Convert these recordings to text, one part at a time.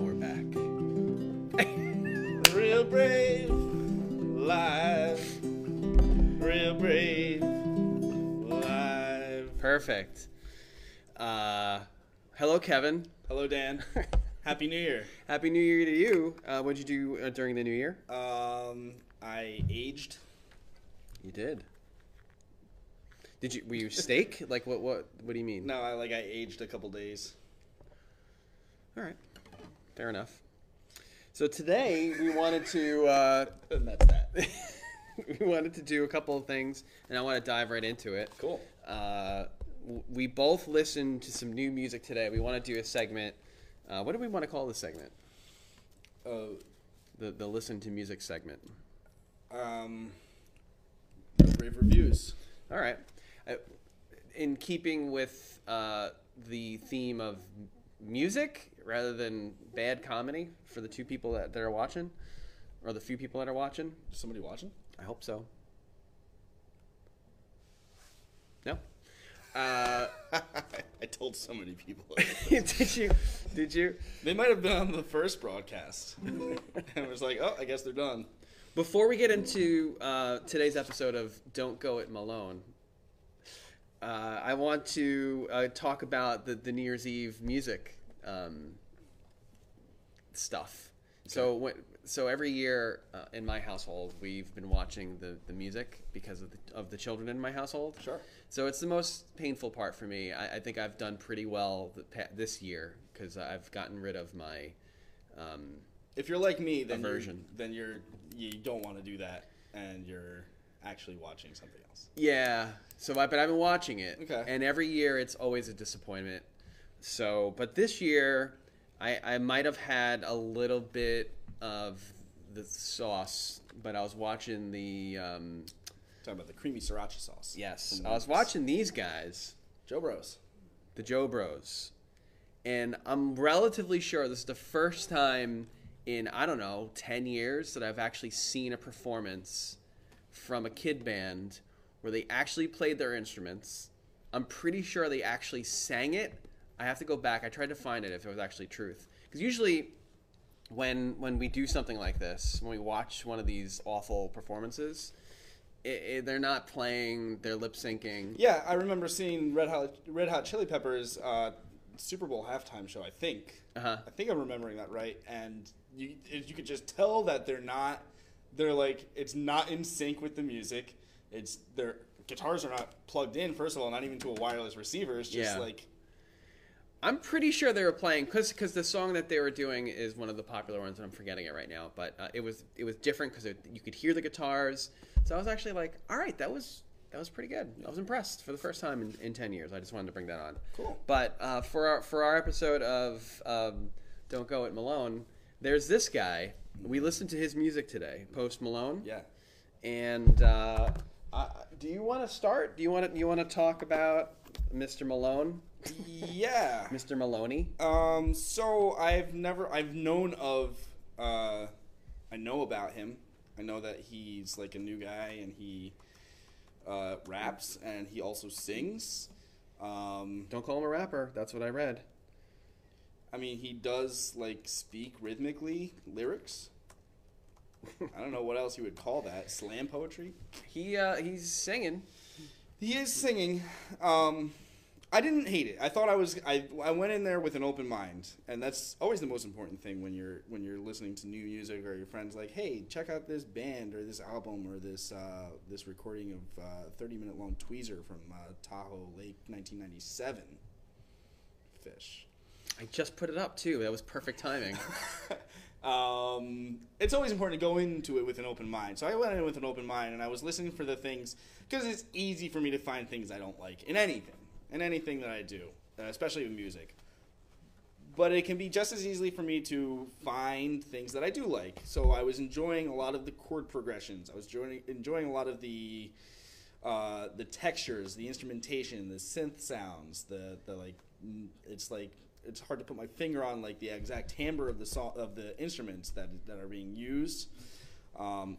we're back. Real brave, live. Real brave, live. Perfect. Uh, hello, Kevin. Hello, Dan. Happy New Year. Happy New Year to you. Uh, what'd you do uh, during the New Year? Um, I aged. You did. Did you? Were you steak? like what? What? What do you mean? No, I like I aged a couple days. All right. Fair enough. So today we wanted to uh, And that's that. we wanted to do a couple of things, and I want to dive right into it. Cool. Uh, w- we both listened to some new music today. We want to do a segment. Uh, what do we want to call this segment? Uh, The the listen to music segment. um, rave reviews. All right. Uh, in keeping with uh, the theme of music rather than bad comedy for the two people that, that are watching, or the few people that are watching, Is somebody watching? I hope so. No. Uh, I told so many people. did you? Did you? they might have been on the first broadcast. and it was like, oh, I guess they're done. Before we get into uh, today's episode of Don't Go It Malone, uh, I want to uh, talk about the, the New Year's Eve music um, stuff. So, when, so every year uh, in my household, we've been watching the, the music because of the, of the children in my household. Sure. So it's the most painful part for me. I, I think I've done pretty well the, this year because I've gotten rid of my. Um, If you're like me, then you're, then you're you don't want to do that, and you're actually watching something else. Yeah. So, I, but I've been watching it. Okay. And every year it's always a disappointment. So, but this year I, I might have had a little bit of the sauce, but I was watching the. Um, Talking about the creamy sriracha sauce. yes. I was watching these guys, Jo Bros. the Jo Bros. And I'm relatively sure this is the first time in, I don't know, 10 years that I've actually seen a performance from a kid band where they actually played their instruments. I'm pretty sure they actually sang it. I have to go back. I tried to find it if it was actually truth. Because usually when when we do something like this, when we watch one of these awful performances, it, it, they're not playing, they're lip syncing. Yeah, I remember seeing Red Hot Red Hot Chili Peppers uh, Super Bowl halftime show. I think. Uh-huh. I think I'm remembering that right. And you you could just tell that they're not. They're like it's not in sync with the music. It's their guitars are not plugged in. First of all, not even to a wireless receiver. It's just Yeah. like I'm pretty sure they were playing because because the song that they were doing is one of the popular ones, and I'm forgetting it right now. But uh, it was it was different because you could hear the guitars. So I was actually like, all right, that was that was pretty good. I was impressed for the first time in, in ten years. I just wanted to bring that on. Cool. But uh, for our for our episode of um, Don't Go It Malone, there's this guy. We listened to his music today, Post Malone. yeah. And uh, uh, do you want to start? Do you want to you want to talk about Mr. Malone, Yeah. Mr. Maloney? Um, so I've never, I've known of, uh, I know about him. I know that he's like a new guy and he uh, raps and he also sings. Um, Don't call him a rapper. That's what I read. I mean, he does like speak rhythmically lyrics. I don't know what else you would call that. Slam poetry. He uh, he's singing. He is singing. Um, I didn't hate it. I thought I was. I, I went in there with an open mind, and that's always the most important thing when you're when you're listening to new music or your friends like, hey, check out this band or this album or this uh, this recording of uh, thirty minute long tweezer from uh, Tahoe Lake, nineteen ninety seven. Phish. I just put it up too. That was perfect timing. um, it's always important to go into it with an open mind. So I went in with an open mind, and I was listening for the things because it's easy for me to find things I don't like in anything, in anything that I do, uh, especially with music. But it can be just as easily for me to find things that I do like. So I was enjoying a lot of the chord progressions. I was enjoying, enjoying a lot of the uh, the textures, the instrumentation, the synth sounds, the the like. It's like it's hard to put my finger on like the exact timbre of the song of the instruments that that are being used. Um,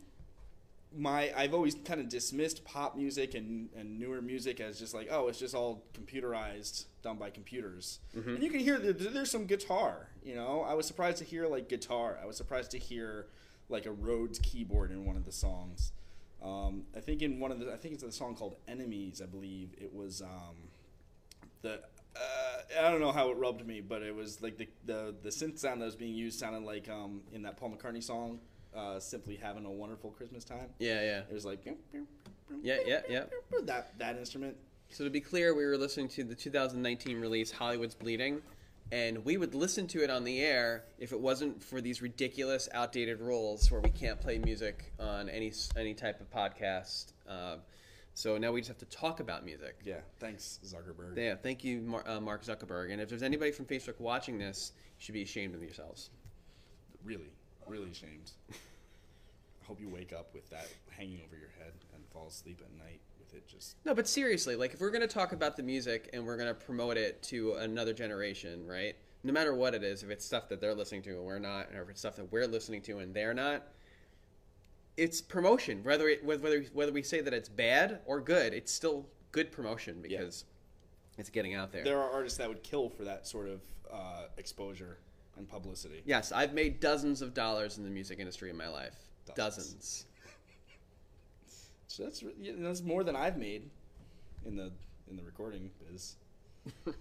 my I've always kind of dismissed pop music and, and newer music as just like oh it's just all computerized done by computers. And you can hear that there's some guitar you know? I was surprised to hear like guitar. I was surprised to hear like a Rhodes keyboard in one of the songs. Um, I think in one of the I think it's a song called Enemies I believe. It was um, the uh, I don't know how it rubbed me, but it was like the, the the synth sound that was being used sounded like um, in that Paul McCartney song, uh, "Simply Having a Wonderful Christmas Time." Yeah, yeah. It was like Yeah, yeah, yeah. that that instrument. So to be clear, we were listening to the 2019 release Hollywood's Bleeding, and we would listen to it on the air if it wasn't for these ridiculous, outdated rules where we can't play music on any any type of podcast. Uh, so now we just have to talk about music. Yeah, thanks Zuckerberg. Yeah, thank you, Mar- uh, Mark Zuckerberg. And if there's anybody from Facebook watching this, you should be ashamed of yourselves. Really, really ashamed. I hope you wake up with that hanging over your head and fall asleep at night with it just. No, but seriously, like if we're gonna talk about the music and we're gonna promote it to another generation, right? No matter what it is, if it's stuff that they're listening to and we're not, or if it's stuff that we're listening to and they're not, it's promotion. Whether it, whether whether we say that it's bad or good, it's still good promotion because it's getting out there. There are artists that would kill for that sort of uh, exposure and publicity. Yes, I've made dozens of dollars in the music industry in my life. Dozens. Dozens. So that's yeah, that's more than I've made in the in the recording biz.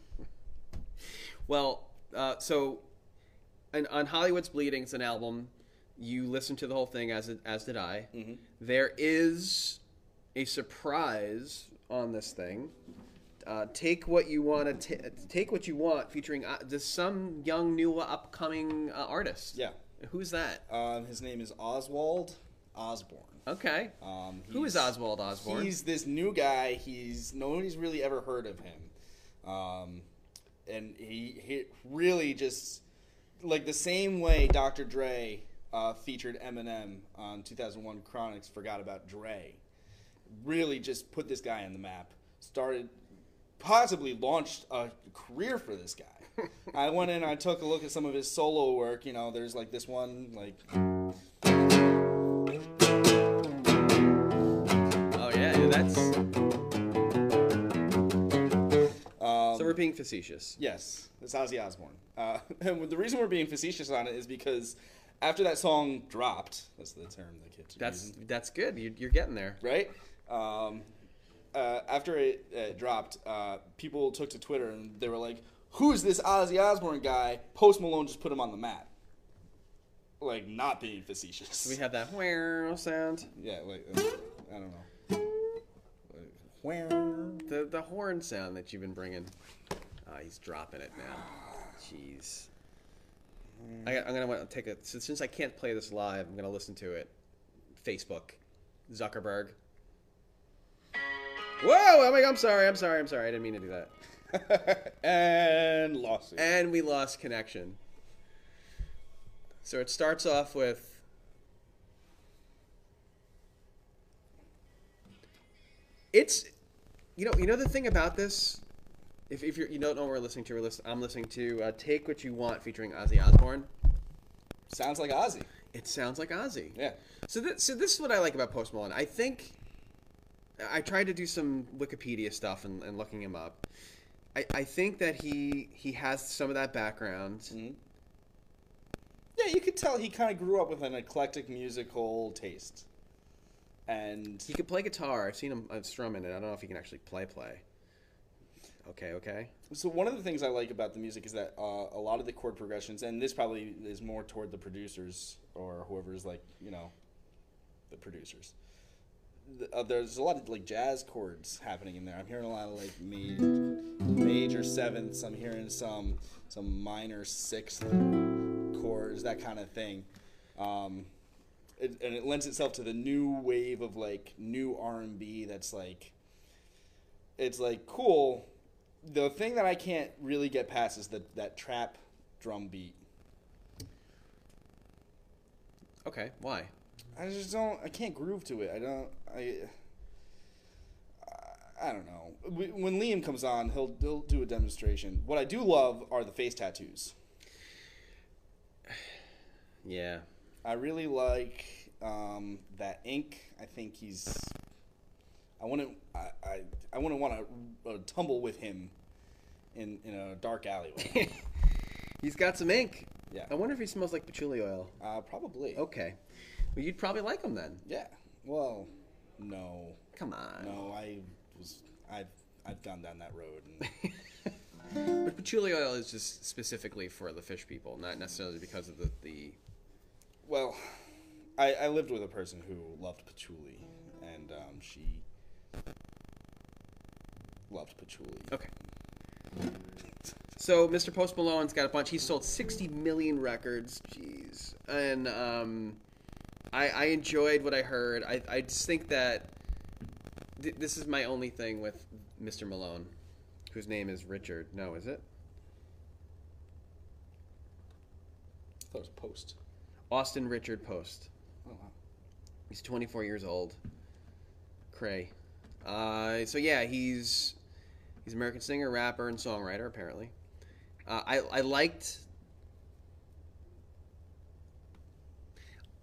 Well, uh, so and on Hollywood's Bleeding, it's an album. You listened to the whole thing as as did I. Mm-hmm. There is a surprise on this thing. Uh, take what you want to take what you want, featuring uh, this some young new upcoming uh, artist. Yeah. Who's that? Um, his name is Oswald Osborne. Okay. Um, Who is Oswald Osborne? He's this new guy. He's nobody's really ever heard of him, um, and he he really just like the same way Dr. Dre uh, featured Eminem on 2001 Chronics. Forgot about Dre. Really, just put this guy on the map. Started, possibly launched a career for this guy. I went in. I took a look at some of his solo work. You know, there's like this one like. oh yeah, yeah, that's. Um, So we're being facetious. Yes, it's Ozzy Osbourne. Uh, and the reason we're being facetious on it is because after that song dropped, that's the term the kids are That's using, that's good. You, you're getting there. right? Um, uh, after it uh, dropped, uh, people took to Twitter and they were like, "Who's this Ozzy Osbourne guy?" Post Malone just put him on the map. Like not being facetious. We have that wow sound. yeah, like uh, I don't know. Where? The the horn sound that you've been bringing. Ah, he's dropping it now. Jeez. I, I'm gonna want to take a since, since I can't play this live. I'm gonna listen to it. Facebook, Zuckerberg. Whoa! Oh my, I'm sorry. I'm sorry. I'm sorry. I didn't mean to do that. and lawsuit. And we lost connection. So it starts off with. It's, you know, you know the thing about this. If, if you're, you don't know what we're listening to, we're listen, I'm listening to uh, "Take What You Want" featuring Ozzy Osbourne. Sounds like Ozzy. It sounds like Ozzy. Yeah. So, so this is what I like about Post Malone. I think I tried to do some Wikipedia stuff and, and looking him up. I, I think that he he has some of that background. Mhm. Yeah, you could tell he kind of grew up with an eclectic musical taste. And He could play guitar. I've seen him uh, strumming it. I don't know if he can actually play play. Okay, okay. so one of the things I like about the music is that uh, a lot of the chord progressions, and this probably is more toward the producers or whoever's like, you know, the producers. The- Uh, there's a lot of like jazz chords happening in there. I'm hearing a lot of like major, major sevenths. I'm hearing some some minor sixth chords, that kind of thing. Um, it, and it lends itself to the new wave of like new R&B that's like it's like cool. The thing that I can't really get past is that that trap drum beat. Okay, why? I just don't. I can't groove to it. I don't. I. I don't know. When Liam comes on, he'll he'll do a demonstration. What I do love are the face tattoos. Yeah. I really like Um, that ink, I think he's. I wouldn't. I I, I wouldn't want to uh, tumble with him in in a dark alleyway. He's got some ink. Yeah. I wonder if he smells like patchouli oil. uh, probably. Okay. Well, you'd probably like him then. Yeah. Well, no, Come on. no. I was. I've I've gone down that road. And, But patchouli oil is just specifically for the Phish people, not necessarily because of the, the well, I I lived with a person who loved patchouli, and um, she loved patchouli. Okay. So Mr. Post Malone's got a bunch. He's sold 60 million records. Jeez. And um, I, I enjoyed what I heard. I, I just think that th- this is my only thing with Mr. Malone, whose name is Richard. No, is it? I thought it was post. Austin Richard Post. Oh wow. He's 24 years old. Cray. Uh, so yeah, he's he's American singer, rapper, and songwriter. Apparently, uh, I I liked.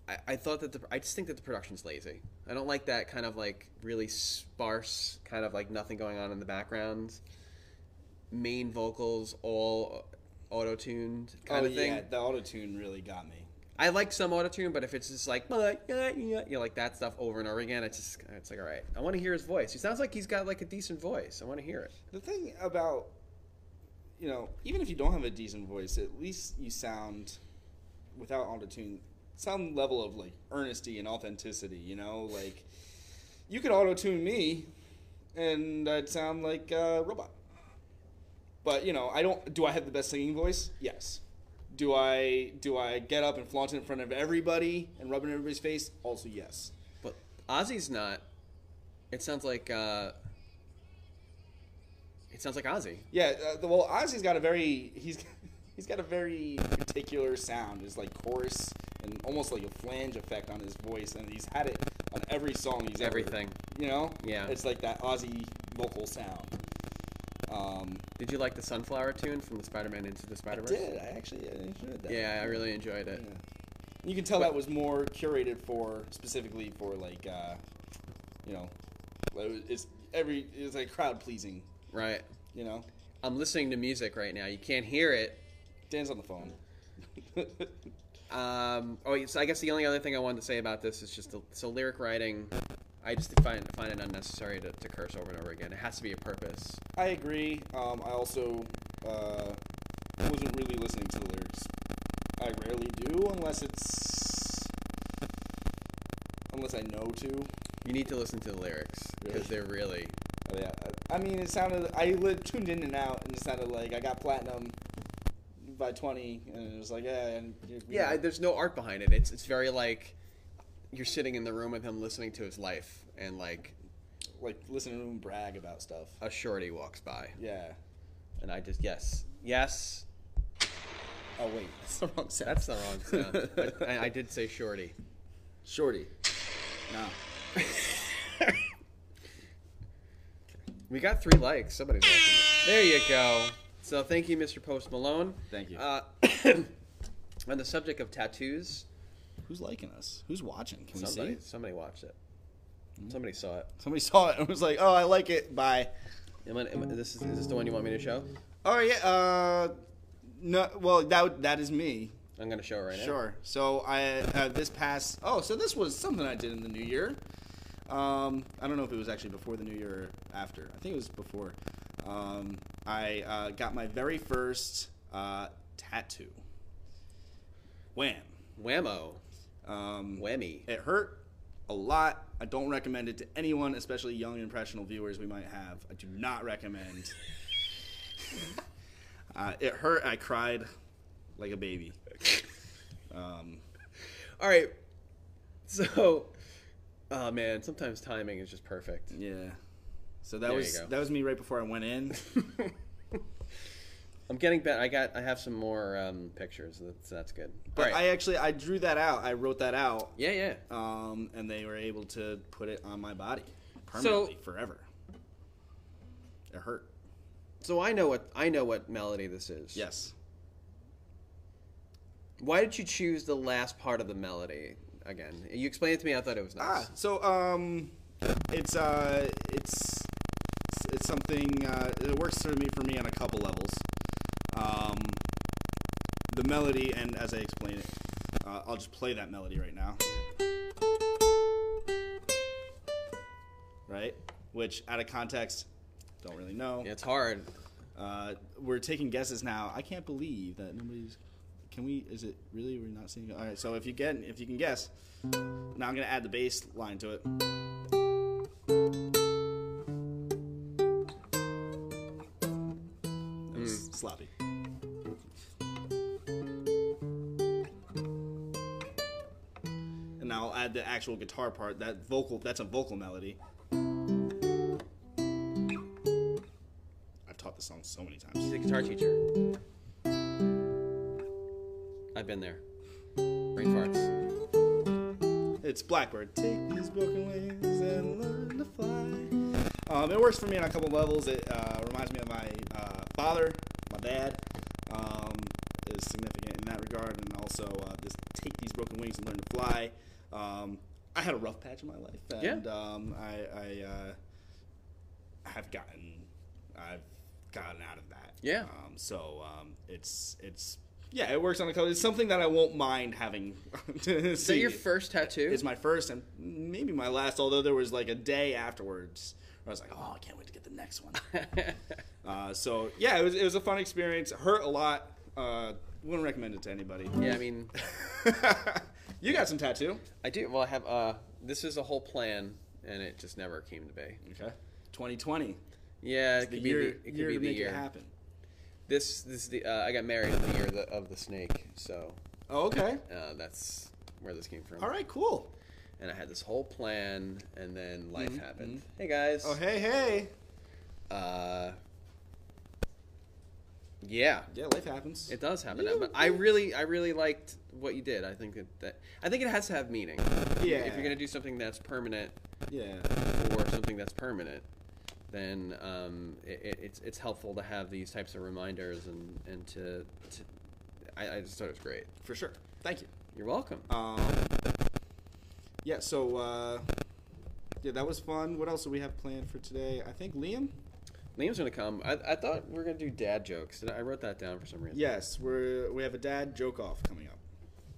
I, I thought that the I just think that the production's lazy. I don't like that kind of like really sparse, kind of like nothing going on in the background. Main vocals all auto tuned kind oh of thing. yeah, the auto tune really got me. I like some autotune, but if it's just like yeah, yeah," you know, like that stuff over and over again, it's just it's like all right. I want to hear his voice. He sounds like he's got like a decent voice. I want to hear it. The thing about, you know, even if you don't have a decent voice, at least you sound, without autotune, some level of like earnesty and authenticity. You know, like you could auto-tune me, and I'd sound like a robot. But you know, I don't. Do I have the best singing voice? Yes. Do I do I get up and flaunt it in front of everybody and rub it in everybody's face? Also, yes. But Ozzy's not. It sounds like uh, it sounds like Ozzy. Yeah, uh, well, Ozzy's got a very he's he's got a very particular sound. It's like chorus and almost like a flange effect on his voice, and he's had it on every song he's ever- Everything. you know, Yeah. it's like that Ozzy vocal sound. Um, Did you like the Sunflower tune from the Spider-Man Into the I Spider-Verse? did. I actually I enjoyed that. Yeah, I really enjoyed it. You can tell that was more curated for specifically for like uh, you know, it was- it's every it's like crowd pleasing. Right. You know, I'm listening to music right now. You can't hear it. Dan's on the phone. Um, oh, so I guess the only other thing I wanted to say about this is just the, so lyric writing. I just find find it unnecessary to, to curse over and over again. It has to be a purpose. I agree. Um, I also uh, wasn't really listening to the lyrics. I rarely do unless it's unless I know to. You need to listen to the lyrics because they're really. Oh, yeah. I mean, it sounded. I li- tuned in and out, and it sounded like I got platinum by twenty, and it was like, yeah, and Yeah, know. there's no art behind it. It's it's very like you're sitting in the room with him listening to his life, and like like listening to him brag about stuff. a shorty walks by, Yeah. and I just yes, yes. Oh wait, that's the wrong sound. That's the wrong sound. I, I did say shorty. Shorty. No. We got three likes. Somebody's liking it. There you go. So thank you, Mr. Post Malone. Thank you. Uh, on the subject of tattoos, Who's liking us? Who's watching? Can we somebody see? somebody watched it. Somebody saw it. Somebody saw it and was like, "Oh, I like it." Bye. Am I, am I- this is, is this the one you want me to show? Oh yeah. Uh, no. Well, that that is me. I'm gonna show it right now. Sure. So I uh, this past. Oh, so this was something I did in the new year. Um, I don't know if it was actually before the new year or after. I think it was before. Um, I uh, got my very first uh, tattoo. Wham. Whammo, Um, whammy. It hurt a lot. I don't recommend it to anyone, especially young impressional viewers we might have. I do not recommend. uh, it hurt. I cried like a baby. Um, All right. So, oh man, sometimes timing is just perfect. yeah. So that There you was go. that was me right before I went in. I'm getting better. I got. I have some more um, pictures. That's that's good. But right. I actually I drew that out. I wrote that out, yeah, yeah. um, and they were able to put it on my body permanently forever. It hurt. So I know what I know what melody this is. Yes. Why did you choose the last part of the melody? again. You explained it to me. I thought it was nice. Ah, so um, it's uh, it's it's something. Uh, it works for me for me on a couple levels. Um, the melody, and as I explain it, uh, I'll just play that melody right now. Right, which out of context, don't really know. Yeah, it's hard. Uh, we're taking guesses now. I can't believe that nobody's. Can we? Is it really? We're not seeing. All right. So if you get, if you can guess, now I'm gonna add the bass line to it. That was sloppy. I'll add the actual guitar part. That vocal. That's a vocal melody. I've taught this song so many times. He's a guitar teacher. I've been there. Brain farts. It's Blackbird. Take these broken wings and learn to fly. Um, it works for me on a couple levels. It uh, reminds me of my uh, father, my dad. Um, is significant in that regard, and also uh, this take these broken wings and learn to fly. Um, I had a rough patch in my life, and Yeah. um, I, I uh, have gotten, I've gotten out of that. Yeah. Um, so um, it's it's yeah, it works on a color. It's something that I won't mind having. to Is that your first tattoo? It's my first and maybe my last. Although there was like a day afterwards where I was like, "Oh, I can't wait to get the next one." uh, so yeah, it was it was a fun experience. Hurt a lot. Uh, wouldn't recommend it to anybody. yeah, I mean, you got some tattoo. I do. Well, I have. Uh, this is a whole plan, and it just never came to be. Okay. 2020. Yeah, it The could year, be the, it year could be to the year. it happen. This this is the. Uh, I got married in the year of the, of the snake, so Oh, okay. uh, that's where this came from. All right. Cool. And I had this whole plan, and then life Mhm, happened. Hey guys. Oh, hey, hey. Uh. Yeah, Yeah, life happens. it does happen. Yeah, but I really, I really liked what you did. I think that, that I think it has to have meaning. Yeah. If you're gonna do something that's permanent yeah. or something that's permanent, then um, it, it, it's it's helpful to have these types of reminders and and to, to I, I just thought it was great. For sure. Thank you. You're welcome. Um, yeah, so uh, yeah, that was fun. What else do we have planned for today? I think Liam. Liam's gonna come. I, I thought we were gonna do dad jokes. I wrote that down for some reason. Yes, we're we have a dad joke off coming up.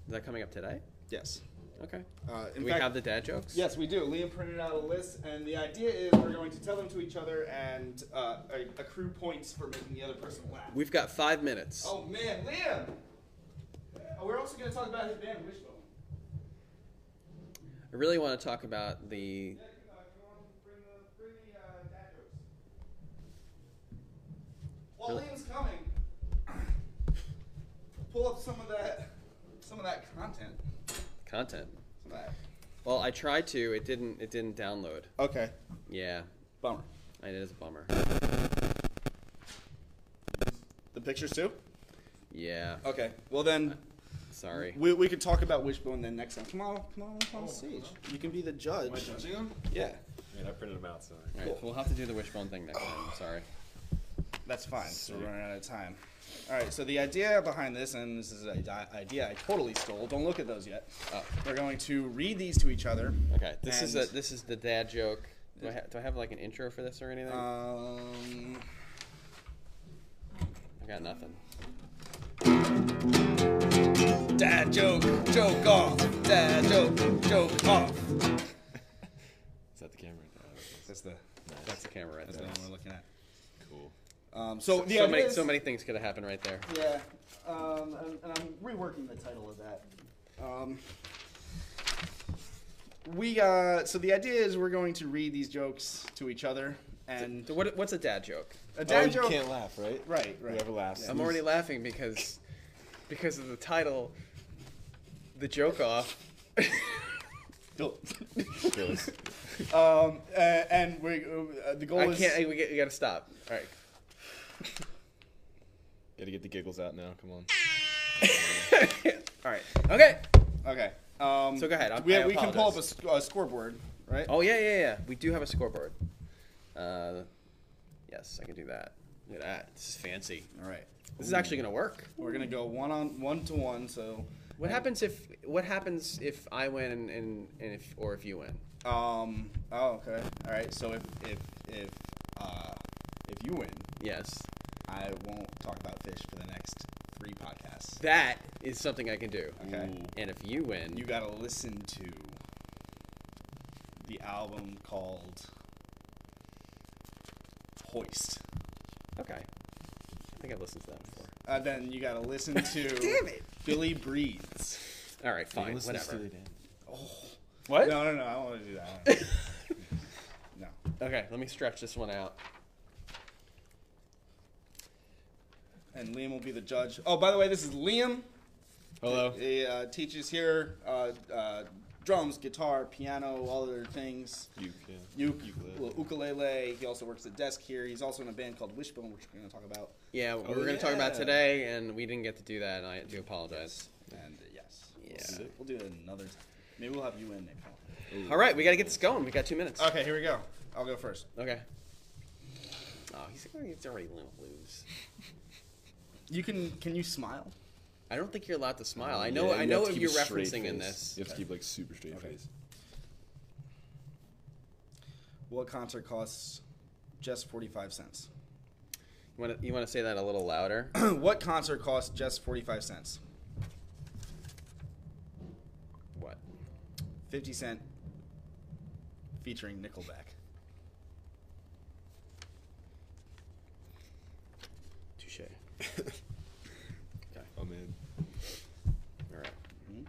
Is that coming up today? Yes. Okay. Uh, in Do we fact, have the dad jokes? yes, we do. Liam printed out a list, and the idea is we're going to tell them to each other and uh, accrue points for making the other person laugh. We've got five minutes. Oh man, Liam! Uh, we're also going to talk about his band Wishbone. I really want to talk about the. Yeah, uh, you want to bring the, bring the uh, dad jokes. While Really? Liam's coming, pull up some of that, some of that content. content. Some of that. Well, I tried to. It didn't. It didn't download. Okay. Yeah, Bummer. it is a bummer. The pictures too. Yeah. Okay. Well then, Sorry. we, we could talk about Wishbone then next time. Come on, come on, come on oh, stage. You can be the judge. Am I judging them? Yeah, I mean, I printed them out, so. All right, we'll have to do the wishbone thing next time. Sorry. That's fine. So we're running out of time. All right. So the idea behind this, and this is an idea I totally stole. Don't look at those yet. Oh, We're going to read these to each other. okay. This is a this is the dad joke. Do I, ha- do I have like an intro for this or anything? Um, I got nothing. dad joke, joke off. Dad joke, joke off. Is that the camera? That's the That's the camera right that's there. the one we're looking at. Cool. Um, so the So many is- so many things could have happened right there. Yeah, um, and, and I'm reworking the title of that. Um, we uh, so the idea is we're going to read these jokes to each other, and So what, what's a dad joke? a Oh, dad you joke. You can't laugh, right? Right, right. Whoever laughs. Yeah. I'm already laughing because because of the title, the joke off. Go. Goes. um, uh, and we uh, the goal I is can't. We, get, we gotta stop. All right. Gotta get the giggles out now. Come on. All right. Okay. okay. Um, So go ahead, I- we, I we can pull up a, sc- a scoreboard, right? Oh yeah, yeah, yeah. We do have a scoreboard. Uh, yes, I can do that. Look at that. This is fancy. All right. This is actually gonna work. We're gonna go one on one to one. So What happens if what happens if I win and, and, and if or if you win? Um. Oh, okay. All right. So if if if uh if you win, Yes. I won't talk about Phish for the next three podcasts. That is something I can do. Okay. Ooh. And if you win, You gotta listen to the album called Hoist. okay. I think I've listened to that before. Uh, then you gotta listen to Damn it. Billy Breathes. All right, Hey, fine, listen to whatever. Steely Dan. What? No, no, no. I don't want to do that. no. Okay, let me stretch this one out. And Liam will be the judge. Oh, by the way, this is Liam. Hello. He uh, teaches here uh, uh, drums, guitar, piano, all other things. Uke, yeah. Uke, Ukulele. ukulele. He also works at desk here. He's also in a band called Wishbone, which we're going to talk about. Yeah, we Oh, were going to talk about today, and we didn't get to do that, and I do apologize. And uh, yes, Yeah. we'll, we'll do it another time. Maybe we'll have you in, Nick. Ooh. All right, we got to get this going. We got two minutes. Okay, here we go. I'll go first. Okay. Oh, he's, he's already going to lose. You can. Can you smile? I don't think you're allowed to smile. Mm, I know. you I have know to what you're a straight referencing in this. You have to keep like super straight Okay. face. What concert costs just forty-five cents? You want to you want to say that a little louder? what concert costs just forty-five cents? what? Fifty Cent featuring Nickelback. okay. I'm in. All right. mm-hmm.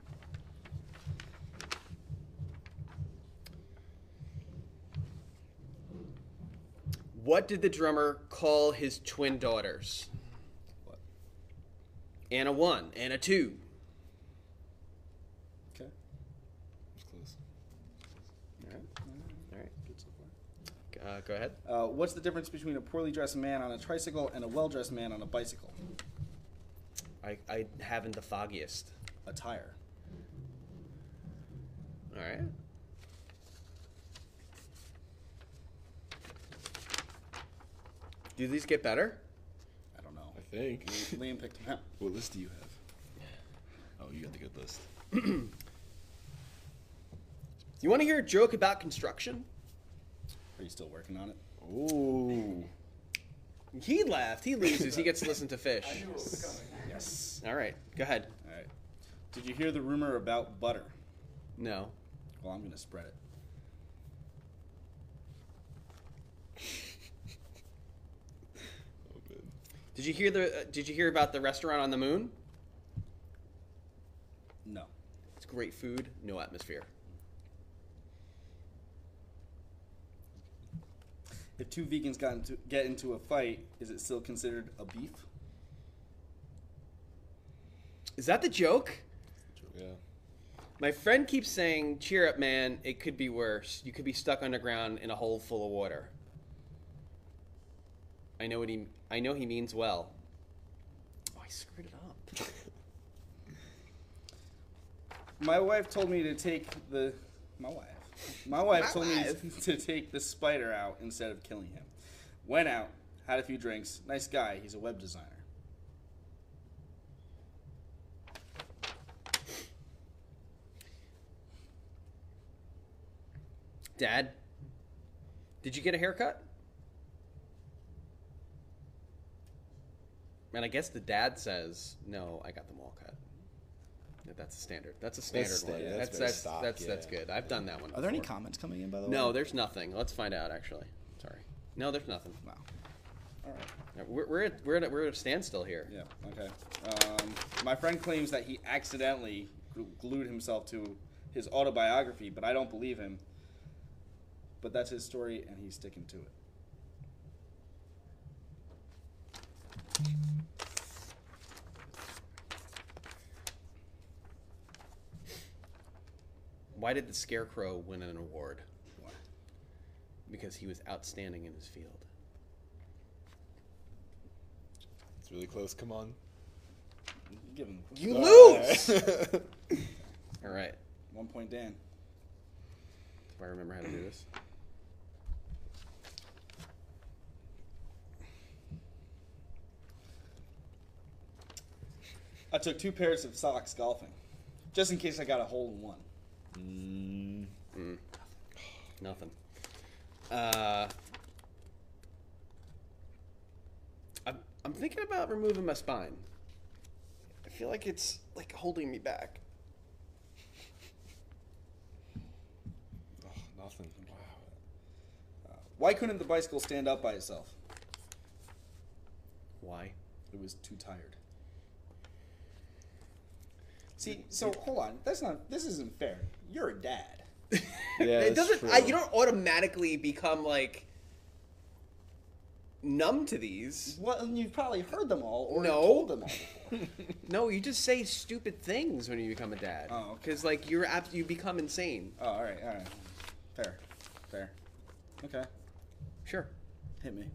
What did the drummer call his twin daughters? What? Anna 1, Anna 2, Uh, go ahead. Uh, what's the difference between a poorly dressed man on a tricycle and a well dressed man on a bicycle? I, I haven't the foggiest. Attire. All right. Do these get better? I don't know. I think. Liam picked him out. what list do you have? Oh, you got the good list. You want to hear a joke about construction? Are you still working on it? Ooh. He laughed. He loses. He gets to listen to Phish. Yes. All right. Go ahead. All right. Did you hear the rumor about butter? No. Well, I'm going to spread it. Oh. Did you hear the? Uh, did you hear about the restaurant on the moon? No. It's great food, no atmosphere. If two vegans got into, get into a fight, is it still considered a beef? Is that the joke? Yeah. My friend keeps saying, "Cheer up, man! It could be worse. You could be stuck underground in a hole full of water." I know what he. I know he means well. Oh, I screwed it up. My wife told me to take the. My wife. My wife My told wife. me to take the spider out instead of killing him. Went out, had a few drinks. Nice guy. He's a web designer. Dad, did you get a haircut? And I guess the dad says, "No, I got them all cut." Yeah, That's a standard. That's a standard sta- one. yeah, that's that's that's stock, that's, that's good. I've done that one. Are there any comments coming in, by the way? No, there's nothing. Let's find out. Actually, sorry. No, there's nothing. Wow. All right. We're we're at, we're at, we're at a standstill here. Yeah. Okay. Um, my friend claims that he accidentally glued himself to his autobiography, but I don't believe him. But that's his story, and he's sticking to it. Why did the Scarecrow win an award? What? Because he was outstanding in his field. It's really close. Come on. Give him You All lose. right. All right. one point, Dan. If I remember how to do this. I took two pairs of socks golfing. Just in case I got a hole in one. Mm, Nothing. Uh, I'm, I'm thinking about removing my spine. I feel like it's like holding me back. oh, nothing. Wow. Why couldn't the bicycle stand up by itself? Why? It was too tired. See, so hold on. That's not. This isn't fair. You're a dad. Yeah, it doesn't. true. I, you don't automatically become like numb to these. Well, and you've probably heard them all or No. told them all before. No, you just say stupid things when you become a dad. Oh, okay. Because like you're ab- you become insane. oh, all right, all right. Fair, fair. Okay, Sure. hit me.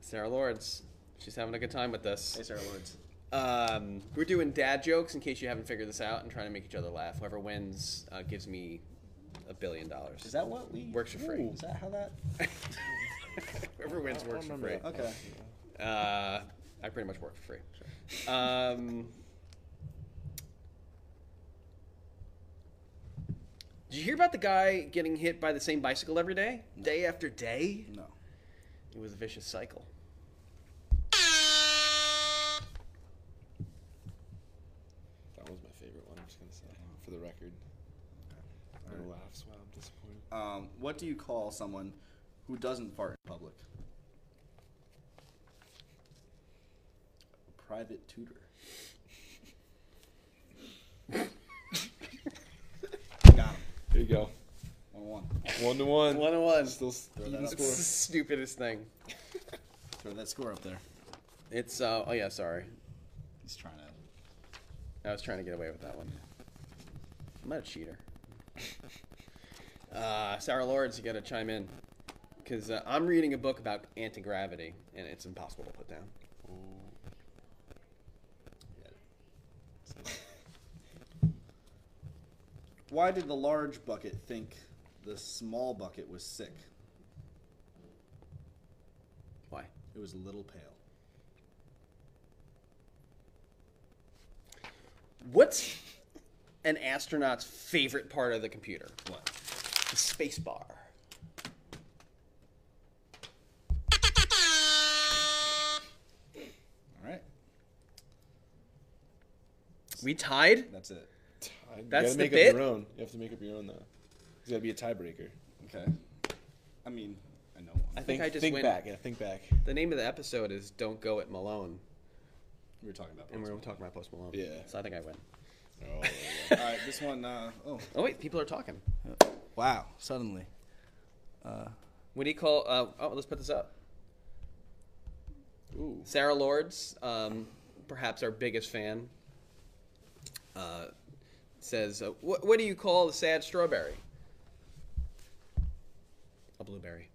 Sarah Lawrence, she's having a good time with this. Hey, Sarah Lords. Um, we're doing dad jokes in case you haven't figured this out and trying to make each other laugh. Whoever wins uh, gives me a billion dollars. Is that what we Works for free. Ooh, Is that how that? Whoever wins works for free. Okay. Uh, I pretty much work for free. Um, did you hear about the guy getting hit by the same bicycle every day, day after day? No. It was a vicious cycle. Um, what do you call someone who doesn't fart in public? A private tutor. Got him. Here you go. One to one. One to one. One to one. Still s- Throw that even up. It's the stupidest thing. Throw that score up there. It's uh, oh yeah, sorry. He's trying to. I was trying to get away with that one. I'm not a cheater. Uh, Sarah Lawrence, you got to chime in because uh, I'm reading a book about anti gravity, and it's impossible to put down. Why did the large bucket think the small bucket was sick? Why? It was a little pale. What's an astronaut's favorite part of the computer? What? The space bar. All right. We tied. That's it. You That's gotta the make bit? up your own. You have to make up your own though. There's gotta be a tiebreaker. Okay. I mean, I know one. I think I just think went. back. Yeah, think back. The name of the episode is "Don't Go at Malone," we were talking about. and we Post were talking about Post Malone. Yeah. So I think I win. Oh, Malone. All right, this one. Uh, oh, Oh wait, people are talking. Wow! Suddenly. Uh, What do you call? Uh, oh, let's put this up. Ooh. Sarah Lords, um, perhaps our biggest fan, uh, says, uh, what, "What do you call the sad strawberry?" A blueberry.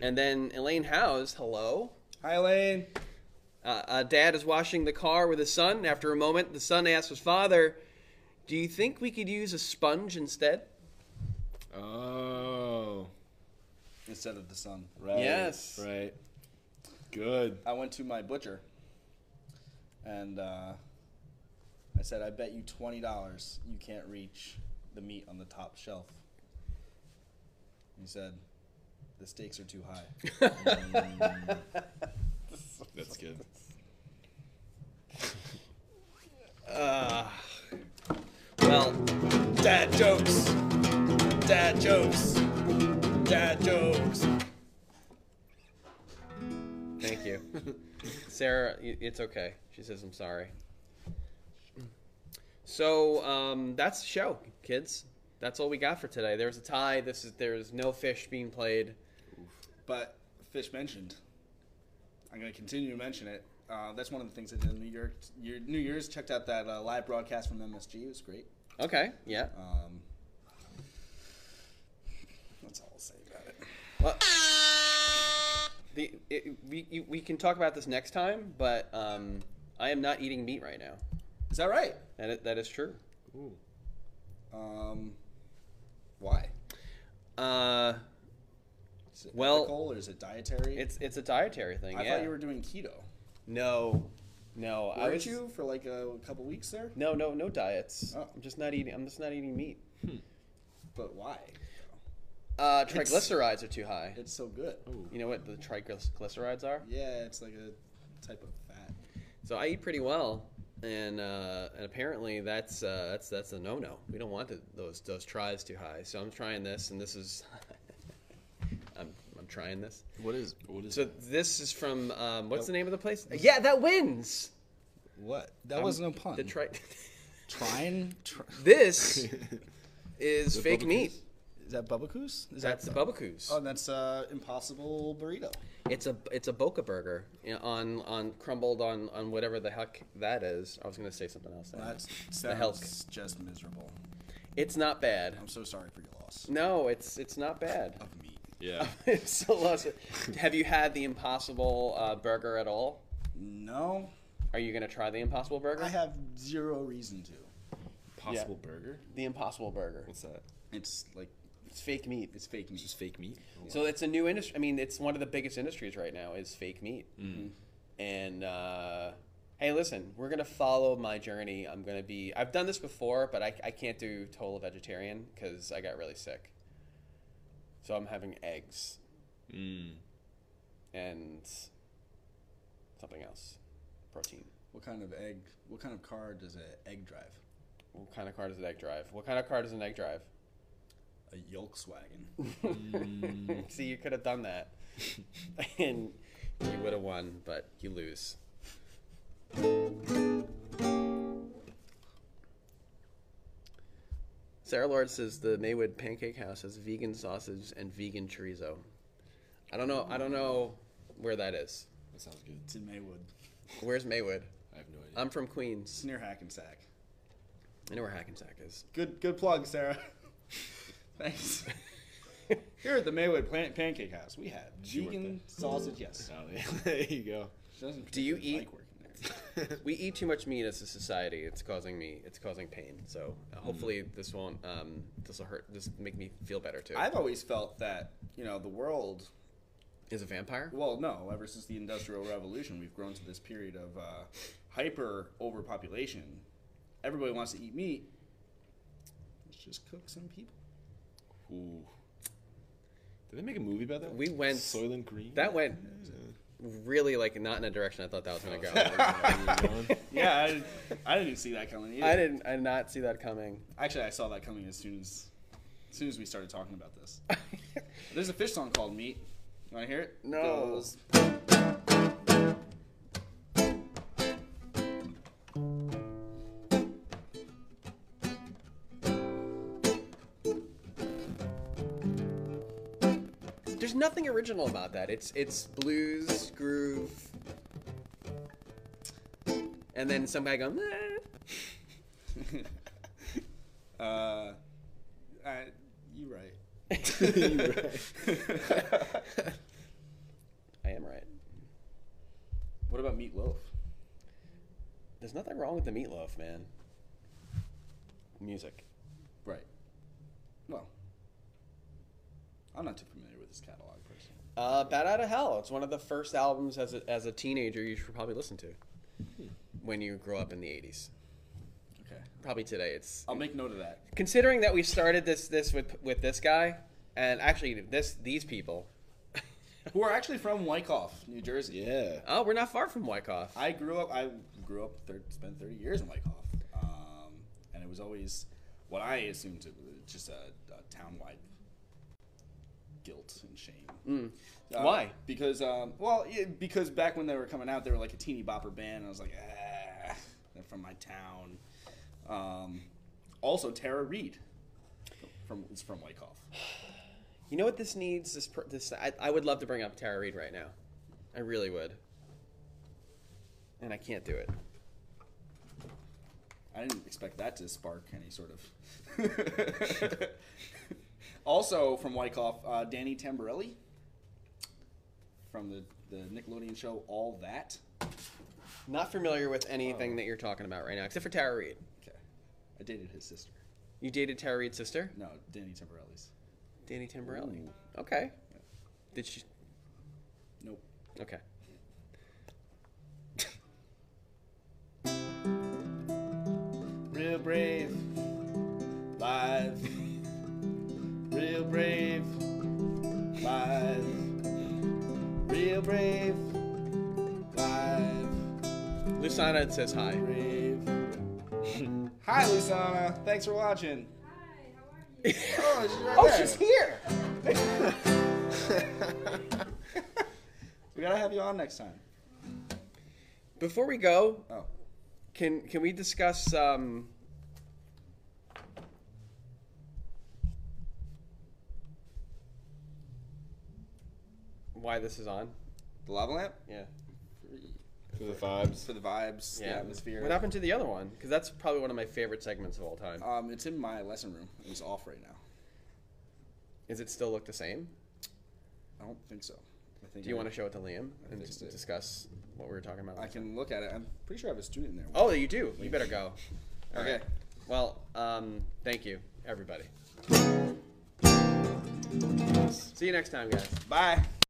And then Elaine Howes, hello. hi, Elaine. Uh, uh, Dad is washing the car with his son. After a moment, the son asks his father, "Do you think we could use a sponge instead?" Oh. Instead of the sun. Right. Yes. Right. Good. I went to my butcher, and uh, I said, "I bet you twenty dollars you can't reach the meat on the top shelf." He said, "The stakes are too high." That's good. Uh, well, Dad jokes. Dad jokes. Dad jokes. Thank you. Sarah, it's okay. She says, I'm sorry. So, um, that's the show, kids. That's all we got for today. There's a tie. This is there's no Phish being played. But Phish mentioned. I'm going to continue to mention it. Uh, that's one of the things I did in New York. Your New Year's checked out that uh, live broadcast from MSG. It was great. Okay, yeah. Um, that's all I'll say about it. Well, the it, we you, we can talk about this next time, but um, I am not eating meat right now. Is that right? That is, that is true. Ooh. Um, why? Uh, Is it Well, ethical or is it dietary? it's it's a dietary thing. I yeah. thought you were doing keto. No, No, I Weren't was you for like a, couple weeks there? no, no, no diets. Oh. I'm just not eating. I'm just not eating meat. But why? Uh, It's- triglycerides are too high. It's so good. Ooh. You know what the triglycerides are? Yeah, it's like a type of fat. So I eat pretty well, and uh, and apparently that's uh, that's that's a no no. We don't want the, those those tries too high. So I'm trying this, and this is I'm I'm trying this. What is what is So this is from um, what's the name of the place? Yeah, that wins. What? That Um, wasn't a pun. The tri- Trying. Try- this is The fake Bubba meat. is that Bubbakoos? Is That's the that Bubbakoos. Oh, that's uh, Impossible Burrito. It's a it's a Boca burger you know, on on crumbled on on whatever the heck that is. I was gonna say something else. There. That the Helk. just miserable. It's not bad. I'm so sorry for your loss No, it's it's not bad. Of meat. Yeah. it's a loss. Have you had the Impossible uh, Burger at all? No, Are you gonna try the Impossible Burger? I have zero reason to. Possible burger? the Impossible Burger. What's that? It's like It's fake meat. it's fake It's meat. just fake meat. So it's a new industry. I mean, it's one of the biggest industries right now is fake meat. Mm. And uh, hey, listen, we're gonna follow my journey. I'm gonna be. I've done this before, but I, I can't do total vegetarian because I got really sick. So I'm having eggs Mm. and something else, protein. What kind of egg? What kind of car does an egg drive? What kind of car does an egg drive? What kind of car does an egg drive? A Yolkswagen. Mm. See, you could have done that, and you would have won, but you lose. Sarah Lord says the Maywood Pancake House has vegan sausage and vegan chorizo. I don't know. I don't know where that is. That sounds good. It's in Maywood. Where's Maywood? I have no idea. I'm from It's Queens. near Hackensack. I know where Hackensack is. Good, good plug, Sarah. Thanks. Here at the Maywood Pan- Pancake House, we have She worked vegan sausage. Yes. oh, yeah. there you go. She doesn't Do you particularly eat- like working there? we eat too much meat as a society. It's causing me. It's causing pain. So uh, hopefully this won't. Um, this will hurt. This make me feel better too. I've always felt that you know the world. Is a vampire? Well, no. Ever since the Industrial Revolution, we've grown to this period of uh, hyper overpopulation. Everybody wants to eat meat. Let's just cook some people. Ooh. Did they make a movie about that? We went- Soylent Green. That went really like not in a direction I thought that was gonna go. Yeah, I, didn't- I didn't see that coming either. I didn't. I did not see that coming. Actually, I saw that coming as soon as, as soon as we started talking about this. There's a Phish song called "Meat." You want to hear it? It No. goes, There's nothing original about that. It's it's blues groove, and then some guy going. "Eh." uh, I, you right. I am right. What about Meat Loaf? There's nothing wrong with the meatloaf, man. Music. Right. Well, I'm not too familiar with his catalog personally. Uh, Bat Out of Hell. It's one of the first albums as a, as a teenager you should probably listen to when you grow up in the 80s. Okay. Probably today. It's I'll make note of that. considering that we started this this with with this guy, and actually this these people. Who are actually from Wyckoff, New Jersey. Yeah. Oh, we're not far from Wyckoff. I grew up. I grew up. Thir- spent 30 years in Wyckoff, um, and it was always what I assumed to just a, a town-wide guilt and shame. Mm. Uh, Why? Because um, well, yeah, because back when they were coming out, they were like a teeny bopper band. And I was like, ah, they're from my town. Um, also, Tara Reid from is from Wyckoff. You know what this needs? This this I, I would love to bring up Tara Reid right now. I really would. And I can't do it. I didn't expect that to spark any sort of. Also from White uh, Danny Tamborelli from the, the Nickelodeon show All That. Not familiar with anything oh. that you're talking about right now, except for Tara Reid. Okay. I dated his sister. You dated Tara Reid's sister, No, Danny Tamborelli's. Danny Tamborelli. Okay. Did she? Nope. Okay. Real brave. Bye. Lusana says hi. Brave. Hi, Lusana. Thanks for watching. Hi, how are you? Oh, she's right Oh, there. she's here. we gotta have you on next time. Before we go, Oh. can can we discuss um, why this is on? The lava lamp? Yeah. For the vibes. For the vibes, the atmosphere. What happened to the other one? Because that's probably one of my favorite segments of all time. Um, it's in my lesson room. It's off right now. Is it still look the same? I don't think so. I think Do you I- want to show it to Liam and fixed dis- it. discuss what we were talking about? I last time? can look at it. I'm pretty sure I have a student in there. Oh, you do. You better go. All Okay. right. Well, um, thank you, everybody. See you next time, guys. Bye.